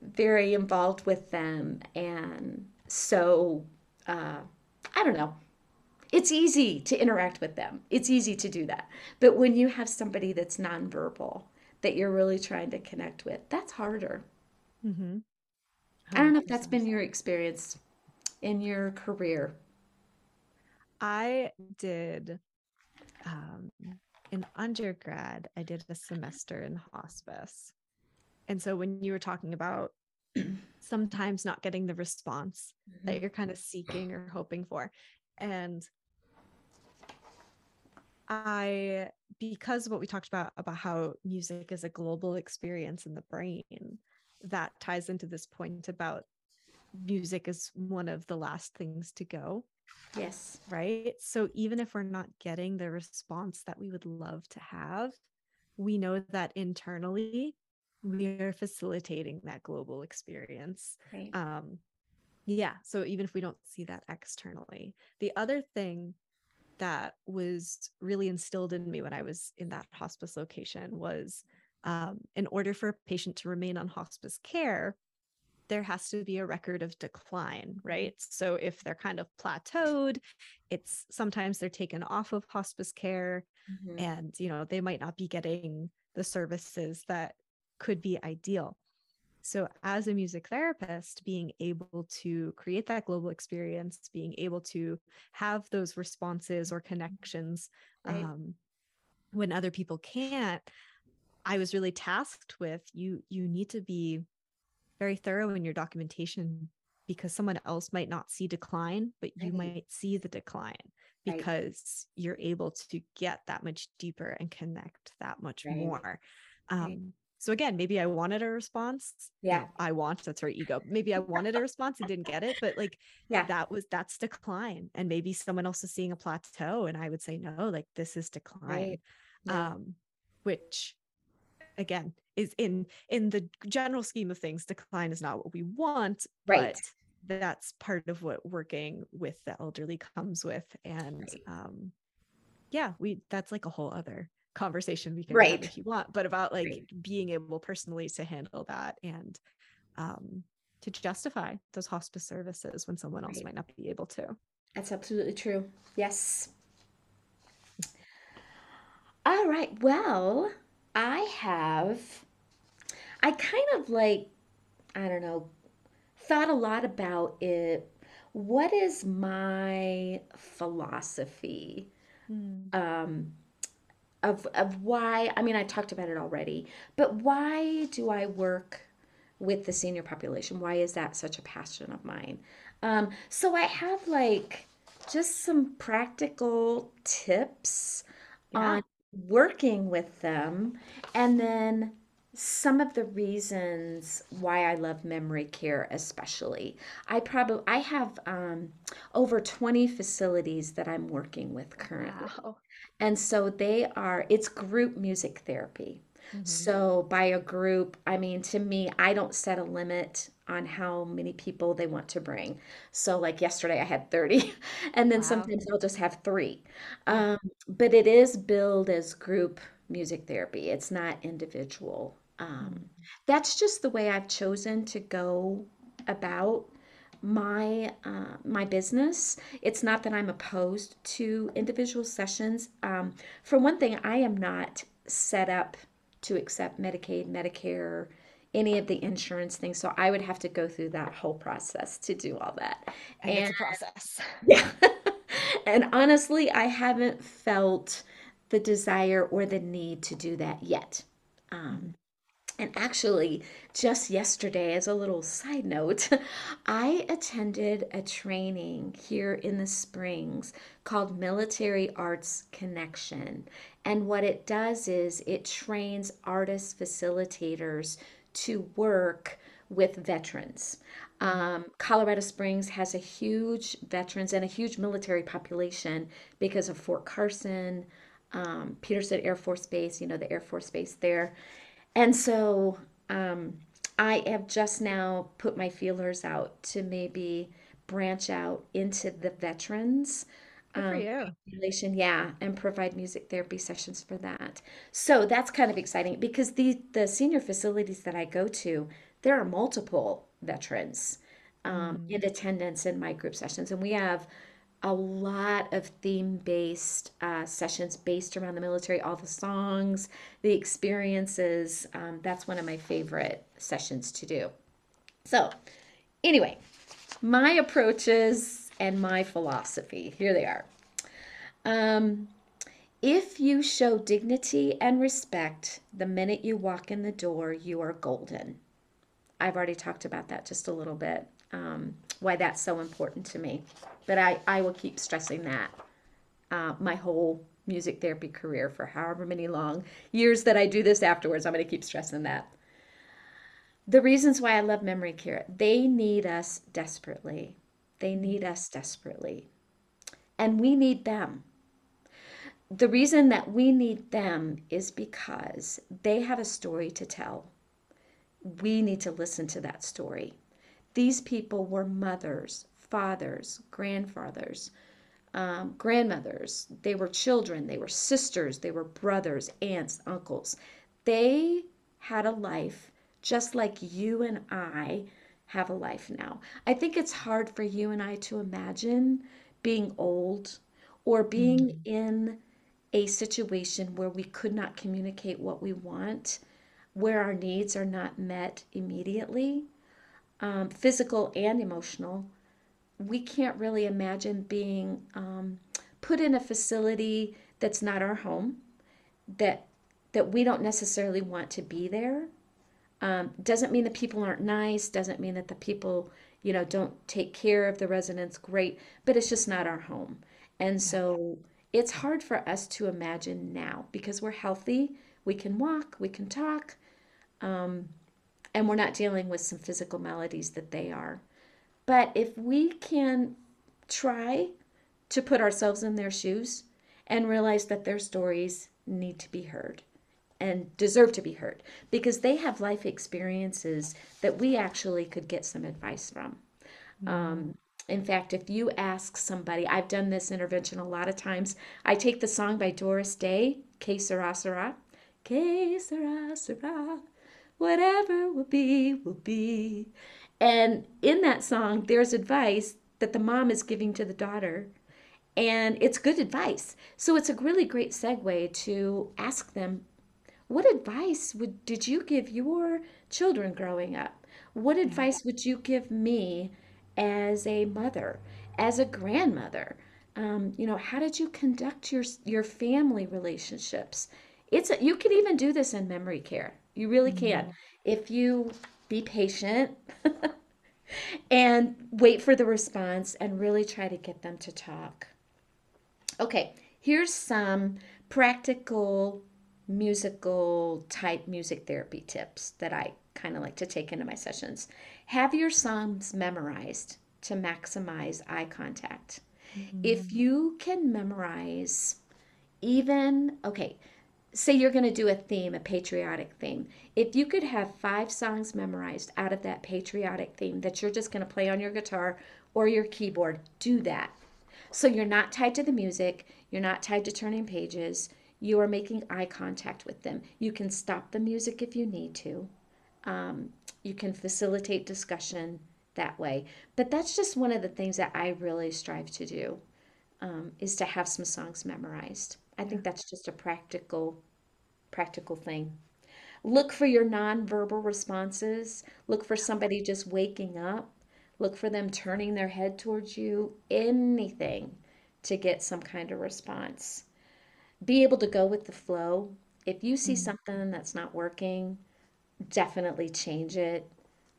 very involved with them. And so, uh, I don't know. It's easy to interact with them. It's easy to do that. But when you have somebody that's nonverbal that you're really trying to connect with, that's harder. Mm-hmm. I don't know if that's 100%. been your experience in your career. I did um, in undergrad, I did a semester in hospice. And so when you were talking about sometimes not getting the response that you're kind of seeking or hoping for, and I, because of what we talked about, about how music is a global experience in the brain, that ties into this point about music is one of the last things to go Yes. right? So even if we're not getting the response that we would love to have, we know that internally we are facilitating that global experience. Right. Um, Yeah. So even if we don't see that externally, the other thing that was really instilled in me when I was in that hospice location was um, in order for a patient to remain on hospice care, there has to be a record of decline, right? So if they're kind of plateaued, it's sometimes they're taken off of hospice care Mhm. and, you know, they might not be getting the services that could be ideal. So, as a music therapist, being able to create that global experience, being able to have those responses or connections Right. um, when other people can't, I was really tasked with you. You need to be very thorough in your documentation because someone else might not see decline, but you Right. might see the decline Right. because you're able to get that much deeper and connect that much Right. more. Right. Um, so again, maybe I wanted a response. Yeah. know, I want that's very ego. Maybe I wanted a response and didn't get it, but like [LAUGHS] Yeah. that was that's decline. And maybe someone else is seeing a plateau, and I would say no, like this is decline. Right. Yeah. Um, which again is in in the general scheme of things, decline is not what we want, Right. but that's part of what working with the elderly comes with. And Right. um yeah, we that's like a whole other conversation we can Right. have if you want, but about like Right. being able personally to handle that and um to justify those hospice services when someone else might not be able to. That's absolutely true. Yes. All right. Well, I have, I kind of like, I don't know, thought a lot about it. What is my philosophy um, of of why? I mean, I talked about it already, but why do I work with the senior population? Why is that such a passion of mine? Um, so I have like just some practical tips Yeah. on working with them, and then some of the reasons why I love memory care, especially. I probably I have um, over 20 facilities that I'm working with currently. Wow. And so they are, it's group music therapy. Mhm. So by a group, I mean, to me, I don't set a limit on how many people they want to bring. So like yesterday I had 30 [LAUGHS] and then Wow. sometimes I'll just have three. Um, but it is billed as group music therapy. It's not individual. Um, that's just the way I've chosen to go about my uh, my business. It's not that I'm opposed to individual sessions. Um, for one thing, I am not set up to accept Medicaid, Medicare, any of the insurance things. So I would have to go through that whole process to do all that. And it's a process. yeah, [LAUGHS] [LAUGHS] and honestly, I haven't felt the desire or the need to do that yet. Um. And actually, just yesterday, as a little side note, [LAUGHS] I attended a training here in the Springs called Military Arts Connection. And what it does is it trains artist facilitators to work with veterans. Um, Colorado Springs has a huge veterans and a huge military population because of Fort Carson, um, Peterson Air Force Base, you know, the Air Force Base there. And so um, I have just now put my feelers out to maybe branch out into the veterans Good for um, you. population, yeah, and provide music therapy sessions for that. So that's kind of exciting because the the senior facilities that I go to, there are multiple veterans um, Mm. in attendance in my group sessions, and we have a lot of theme-based uh, sessions based around the military, all the songs, the experiences. Um, that's one of my favorite sessions to do. So, anyway, my approaches and my philosophy. Here they are. Um, if you show dignity and respect the minute you walk in the door, you are golden. I've already talked about that just a little bit, um, why that's so important to me. But I, I will keep stressing that uh, my whole music therapy career for however many long years that I do this afterwards. I'm going to keep stressing that. The reasons why I love memory care, they need us desperately. They need us desperately. And we need them. The reason that we need them is because they have a story to tell. We need to listen to that story. These people were mothers, fathers, grandfathers, um, grandmothers. They were children. They were sisters. They were brothers, aunts, uncles. They had a life just like you and I have a life now. I think it's hard for you and I to imagine being old or being Mm. in a situation where we could not communicate what we want, where our needs are not met immediately, um, physical and emotional. We can't really imagine being um, put in a facility that's not our home, that that we don't necessarily want to be there. Um, doesn't mean the people aren't nice. Doesn't mean that the people, you know, don't take care of the residents great. But it's just not our home, and so it's hard for us to imagine now because we're healthy. We can walk. We can talk. Um, and we're not dealing with some physical maladies that they are. But if we can try to put ourselves in their shoes and realize that their stories need to be heard and deserve to be heard because they have life experiences that we actually could get some advice from. Mm. Um, in fact, if you ask somebody, I've done this intervention a lot of times. I take the song by Doris Day, Que sera, sera. Que sera, sera. Whatever will be, will be. And in that song, there's advice that the mom is giving to the daughter. And it's good advice. So it's a really great segue to ask them, what advice would did you give your children growing up? What advice would you give me as a mother, as a grandmother? Um, you know, how did you conduct your your family relationships? It's a, you can even do this in memory care. You really can. Mm. If you be patient [LAUGHS] and wait for the response and really try to get them to talk. Okay, here's some practical musical type music therapy tips that I kind of like to take into my sessions. Have your songs memorized to maximize eye contact. If Mhm. you can memorize even, okay, say you're going to do a theme, a patriotic theme. If you could have five songs memorized out of that patriotic theme that you're just going to play on your guitar or your keyboard, do that. So you're not tied to the music, you're not tied to turning pages, you are making eye contact with them. You can stop the music if you need to. Um, you can facilitate discussion that way. But that's just one of the things that I really strive to do um, is to have some songs memorized. I think that's just a practical practical thing. Look for your nonverbal responses. Look for somebody just waking up. Look for them turning their head towards you. Anything to get some kind of response. Be able to go with the flow. If you see Mm. something that's not working, definitely change it.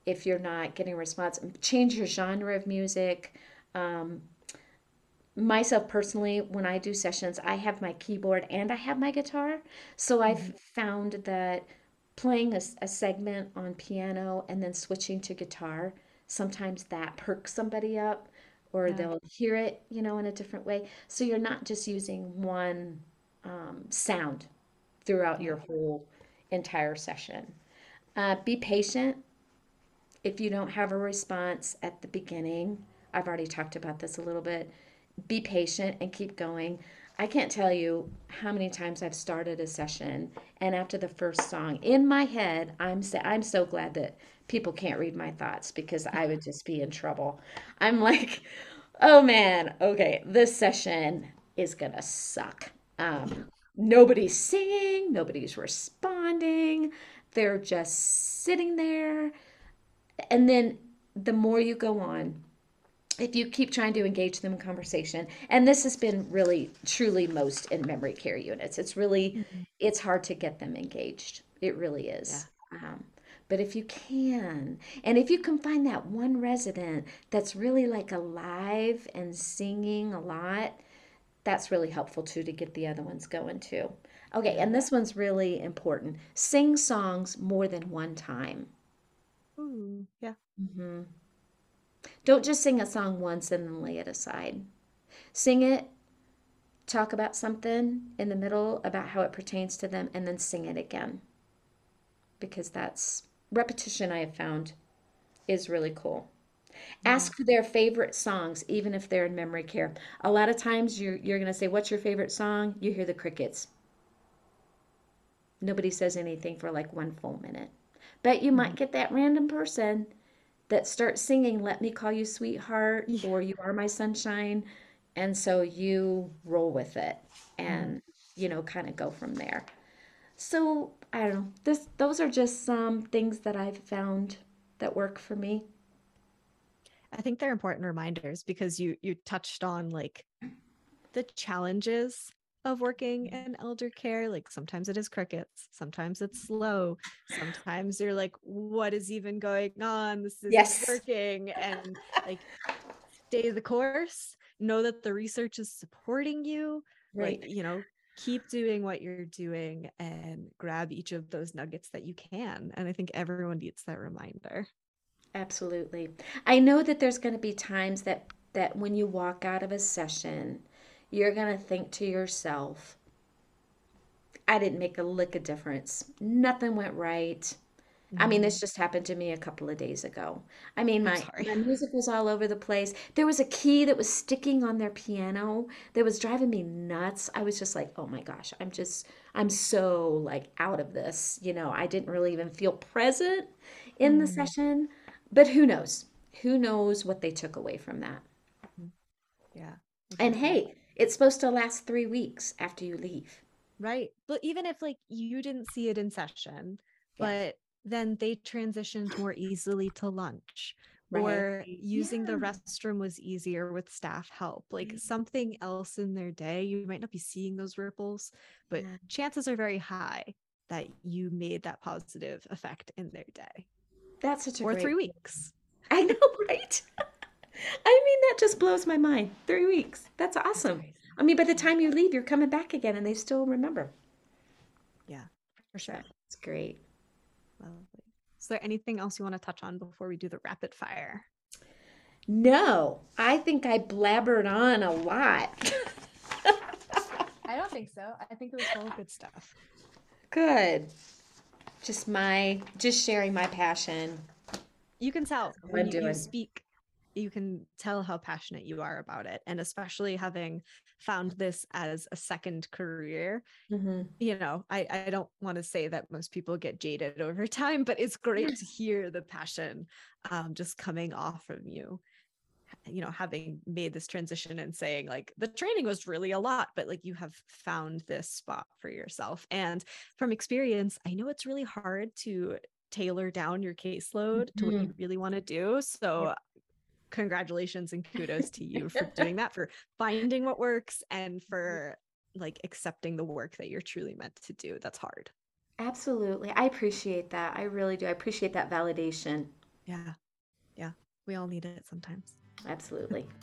If you're not getting a response, change your genre of music. Um, myself personally, when I do sessions, I have my keyboard and I have my guitar. So I've Mhm. found that playing a segment on piano and then switching to guitar, sometimes that perks somebody up or Yeah. they'll hear it, you know, in a different way. So you're not just using one um, sound throughout your whole entire session. Uh, be patient if you don't have a response at the beginning, I've already talked about this a little bit. Be patient and keep going. I can't tell you how many times I've started a session and after the first song in my head, I'm sa- I'm so glad that people can't read my thoughts because I would just be in trouble. I'm like, "Oh man, okay, this session is gonna suck." Um, nobody's singing, nobody's responding. They're just sitting there and then the more you go on, if you keep trying to engage them in conversation, and this has been really truly most in memory care units, it's really Mhm. it's hard to get them engaged. It really Yeah. is. Um, but if you can, and if you can find that one resident that's really like alive and singing a lot, that's really helpful too to get the other ones going too. Okay, and this one's really important. Sing songs more than one time. Ooh, yeah. hmm Don't just sing a song once and then lay it aside. Sing it, talk about something in the middle about how it pertains to them, and then sing it again. Because that's repetition, I have found, is really cool. Ask for their favorite songs, even if they're in memory care. A lot of times you're you're gonna say, What's your favorite song? You hear the crickets. Nobody says anything for like one full minute. But you might Mhm. get that random person that start singing Let Me Call You Sweetheart Yeah. or You Are My Sunshine. And so you roll with it and, mm-hmm. you know, kind of go from there. So I don't know. This those are just some things that I've found that work for me. I think they're important reminders because you you touched on like the challenges of working mm. in elder care. Like sometimes it is crickets, sometimes it's slow, sometimes you're like, what is even going on? This isn't Yes. working. And like [LAUGHS] stay the course, know that the research is supporting you. Right. Like, you know, keep doing what you're doing and grab each of those nuggets that you can. And I think everyone needs that reminder. Absolutely. I know that there's going to be times that that when you walk out of a session, you're going to think to yourself, I didn't make a lick of difference. Nothing went right. I mean, this Mhm. just happened to me a couple of days ago. I mean, my my music was all over the place. There was a key that was sticking on their piano that was driving me nuts. I was just like, "Oh my gosh, I'm just I'm so like out of this." You know, I didn't really even feel present in the Mm, session. But who knows? Who knows what they took away from that? mhm. Yeah, And hey, it's supposed to last 3 weeks after you leave. Right. But even if like you didn't see it in session, Yes. but then they transitioned more easily to lunch, Right. or using the restroom was easier with staff help, like mm-hmm. something else in their day, you might not be seeing those ripples, but Yeah. chances are very high that you made that positive effect in their day That's such a or three great weeks. I know, [LAUGHS] right? I mean, that just blows my mind. 3 weeks. That's That's awesome. crazy. I mean, by the time you leave, you're coming back again and they still remember. Yeah, for sure. It's great. Lovely. Is there anything else you want to touch on before we do the rapid fire? No, I think I blabbered on a lot. I don't think so. I think it was all good stuff. Good. Just my, just sharing my passion. You can tell That's when I'm you, you doing. speak, you can tell how passionate you are about it. And especially having found this as a second career, hmm you know, I, I don't want to say that most people get jaded over [LAUGHS] time, but it's great to hear the passion um, just coming off from you. You know, having made this transition and saying, like, the training was really a lot, but like you have found this spot for yourself. And from experience, I know it's really hard to tailor down your caseload to what hmm you really want to do. So, congratulations and kudos to you for [LAUGHS] doing that, for finding what works and [LAUGHS] mm-hmm. for like accepting the work that you're truly meant to do. That's hard. Absolutely. I appreciate that. I really do. I appreciate that validation. Yeah. Yeah. We all need it sometimes. Absolutely. [LAUGHS]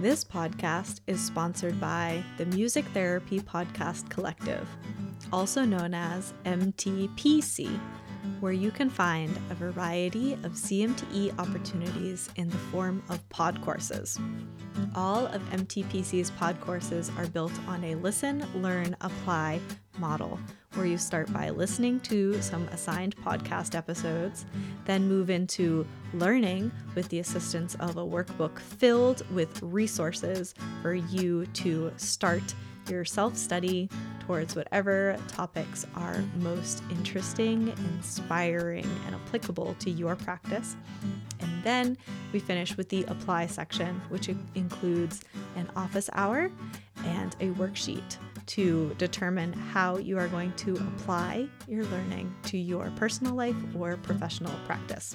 This podcast is sponsored by the Music Therapy Podcast Collective, also known as MTPC, where you can find a variety of CMTE opportunities in the form of pod courses. All of MTPC's pod courses are built on a listen, learn, apply model, where you start by listening to some assigned podcast episodes, then move into learning with the assistance of a workbook filled with resources for you to start your self study towards whatever topics are most interesting, inspiring, and applicable to your practice. And then we finish with the apply section, which includes an office hour and a worksheet to determine how you are going to apply your learning to your personal life or professional practice.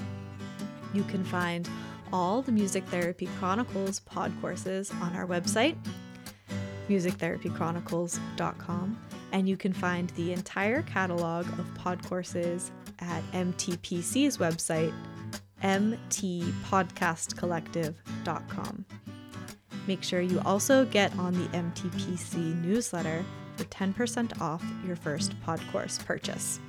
You can find all the Music Therapy Chronicles pod courses on our website, musictherapychronicles.com, and you can find the entire catalog of pod courses at MTPC's website, mtpodcastcollective.com. Make sure you also get on the MTPC newsletter for 10% off your first pod course purchase.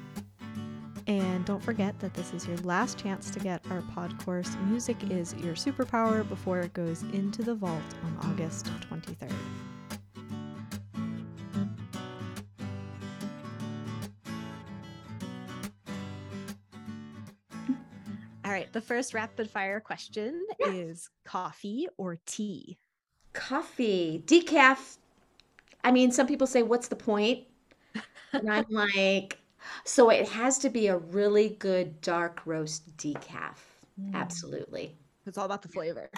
And don't forget that this is your last chance to get our pod course Music is Your Superpower before it goes into the vault on August 23rd. All right, the first rapid fire question Yeah. is coffee or tea? Coffee, decaf. I mean, some people say, what's the point? And I'm [LAUGHS] like, so it has to be a really good dark roast decaf. Hmm. Absolutely. It's all about the flavor.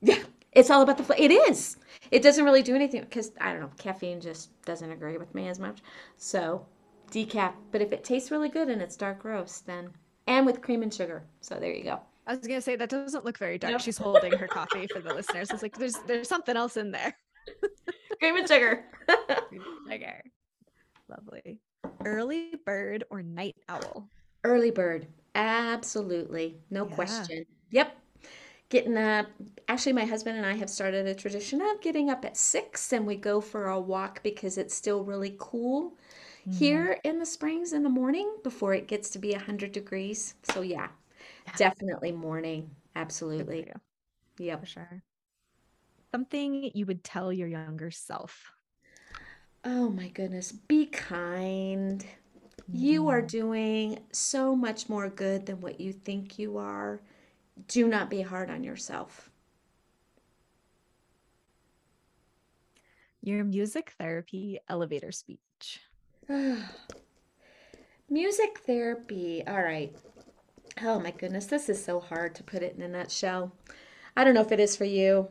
Yeah, it's all about the flavor. It is. It doesn't really do anything because I don't know, caffeine just doesn't agree with me as much. So, decaf. But if it tastes really good and it's dark roast, then and with cream and sugar. So there you go. I was gonna say that doesn't look very dark. Nope. She's holding her coffee for the listeners. It's like there's there's something else in there. [LAUGHS] Cream and sugar. [LAUGHS] Sugar. Lovely. Early bird or night owl? Early bird. Absolutely. No Yeah. question. Yep. Getting up. Actually, my husband and I have started a tradition of getting up at six and we go for a walk because it's still really cool here mm-hmm. in the springs in the morning before it gets to be 100 degrees. So, yeah, Yeah. Definitely morning. Absolutely. Yep. for sure. Something you would tell your younger self. Oh my goodness. Be kind. You are Mhm. doing so much more good than what you think you are. Do not be hard on yourself. Your music therapy elevator speech. [SIGHS] Music therapy. All right. Oh my goodness, this is so hard to put it in a nutshell. I don't know if it is for you.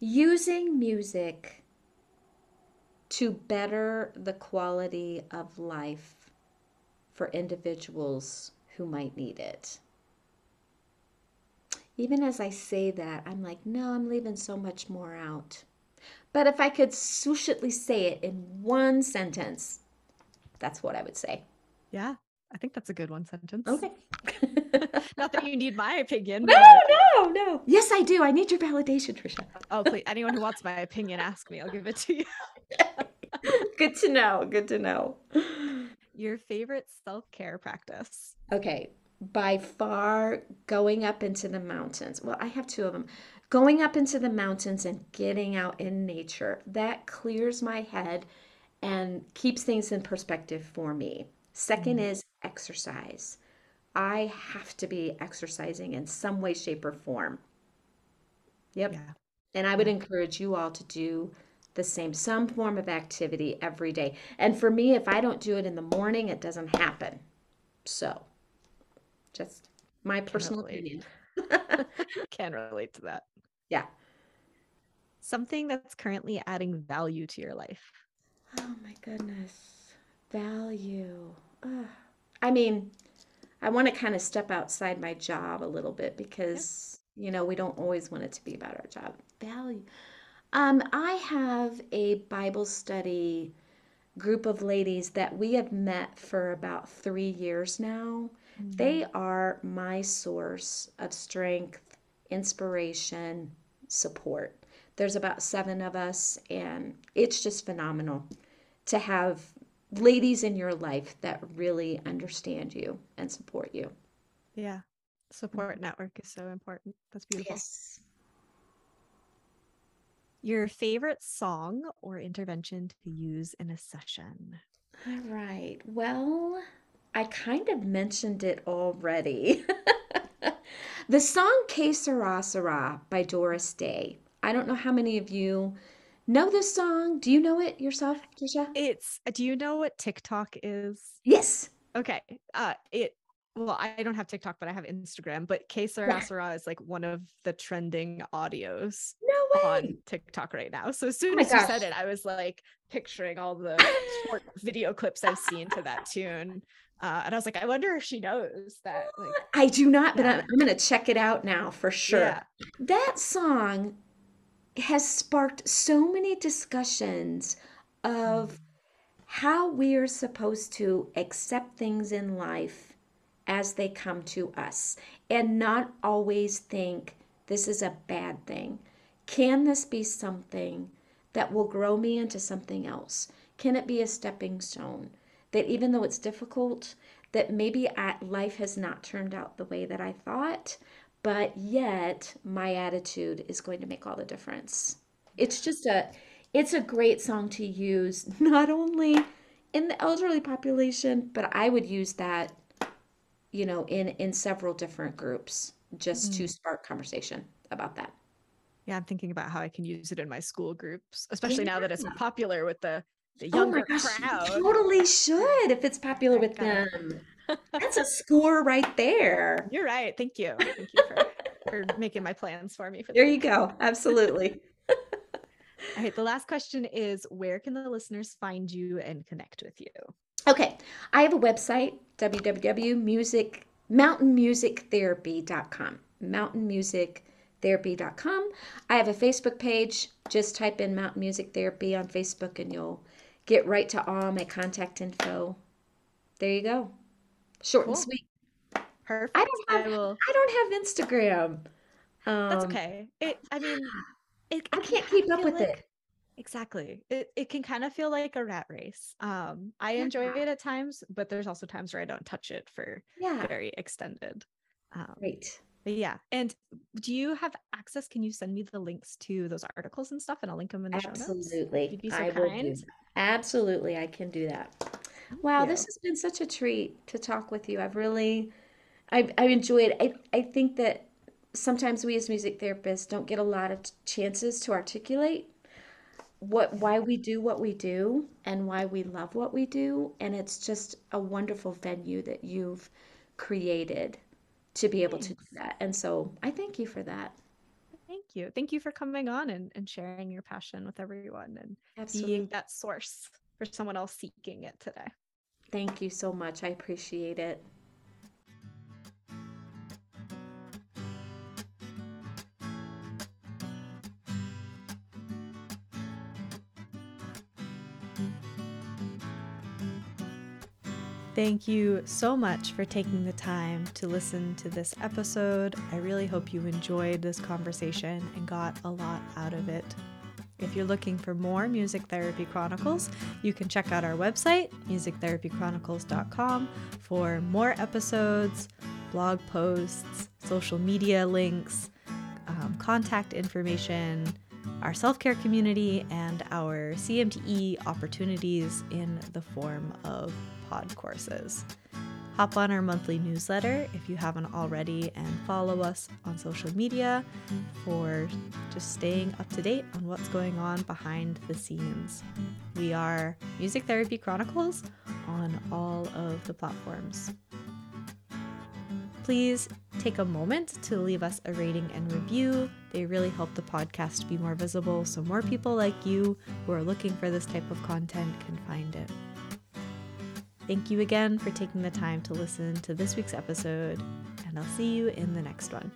Using music to better the quality of life for individuals who might need it. Even as I say that, I'm like, no, I'm leaving so much more out. But if I could swooshedly say it in one sentence, that's what I would say. Yeah, I think that's a good one sentence. Okay. [LAUGHS] Not that you need my opinion. no, but- no, no. Yes, I do. I need your validation, Trisha. Oh, please. Anyone who wants my opinion, ask me. I'll give it to you. [LAUGHS] Good to know. Good to know. Your favorite self care practice. Okay, by far going up into the mountains. Well, I have two of them. Going up into the mountains and getting out in nature. That clears my head and keeps things in perspective for me. Second mm. is exercise. I have to be exercising in some way, shape, or form. Yep. Yeah. And I would encourage you all to do the same, some form of activity every day. And for me, if I don't do it in the morning, it doesn't happen. So, just my personal opinion. [LAUGHS] Can relate to that. Yeah. Something that's currently adding value to your life. Oh my goodness. Value. Ugh. I mean, I want to kind of step outside my job a little bit because, you know, we don't always want it to be about our job. Value. Um, I have a Bible study group of ladies that we have met for about three years now. They are my source of strength, inspiration, support. There's about seven of us, and it's just phenomenal to have ladies in your life that really understand you and support you. Yeah. Support network is so important. That's beautiful. Yes. Your favorite song or intervention to use in a session. All right. Well, I kind of mentioned it already. [LAUGHS] the song Que Sera Sera by Doris Day. I don't know how many of you know this song. Do you know it yourself, Trisha? It's do you know what TikTok is? Yes. Okay. Uh it well, I don't have TikTok, but I have Instagram. But Que Sera Sera is like one of the trending audios No way. on TikTok right now. So as soon my as you said it, I was like picturing all the short [LAUGHS] video clips I've seen to that tune. Uh, and I was like, I wonder if she knows that. Like, I do not, but I'm, I'm going to check it out now for sure. yeah, That song has sparked so many discussions of hmm. how we are supposed to accept things in life as they come to us and not always think this is a bad thing. Can this be something that will grow me into something else? Can it be a stepping stone? That even though it's difficult, that maybe I, life has not turned out the way that I thought, but yet my attitude is going to make all the difference. It's just a it's a great song to use [LAUGHS] not only in the elderly population, but I would use that you know in in several different groups just to Mm. spark conversation about that. Yeah, I'm thinking about how I can use it in my school groups, especially now that it's popular with the the Oh my younger gosh, you crowd. totally should if it's popular with them. That's a score right there. You're right. Thank you. Thank you for [LAUGHS] for making my plans for me for There you go. Absolutely. [LAUGHS] All right, the last question is where can the listeners find you and connect with you? Okay, I have a website, www.music mountainmusictherapy.com. Mountainmusictherapy.com. I have a Facebook page. Just type in Mountain Music Therapy on Facebook and you'll get right to all my contact info. There you go. Short and sweet. Perfect. I don't I have will I don't have Instagram. That's Um, okay. It I mean, it, I can can't keep up with like it. exactly. It it can kind of feel like a rat race. Um, I Yeah. enjoy it at times, but there's also times where I don't touch it for Yeah. very extended. Um, Great. but yeah. And do you have access? Can you send me the links to those articles and stuff and I'll link them in the show notes? Absolutely. You'd be so I kind. Absolutely, I can do that. Wow, this has been such a treat to talk with you. I've really, I've, I've enjoyed. I, I think that sometimes we as music therapists don't get a lot of t- chances to articulate what why we do what we do and why we love what we do, and it's just a wonderful venue that you've created to be able to do Thanks. that. And so I thank you for that. Thank you. Thank you for coming on and, and sharing your passion with everyone and Absolutely. being that source for someone else seeking it today. Thank you so much. I appreciate it. Thank you so much for taking the time to listen to this episode. I really hope you enjoyed this conversation and got a lot out of it. If you're looking for more Music Therapy Chronicles, you can check out our website, musictherapychronicles.com, for more episodes, blog posts, social media links, um, contact information, our self care community, and our CMTE opportunities in the form of pod courses. Hop on our monthly newsletter if you haven't already and follow us on social media for just staying up to date on what's going on behind the scenes. We are Music Therapy Chronicles on all of the platforms. Please take a moment to leave us a rating and review. They really help the podcast be more visible so more people like you who are looking for this type of content can find it. Thank you again for taking the time to listen to this week's episode, and I'll see you in the next one.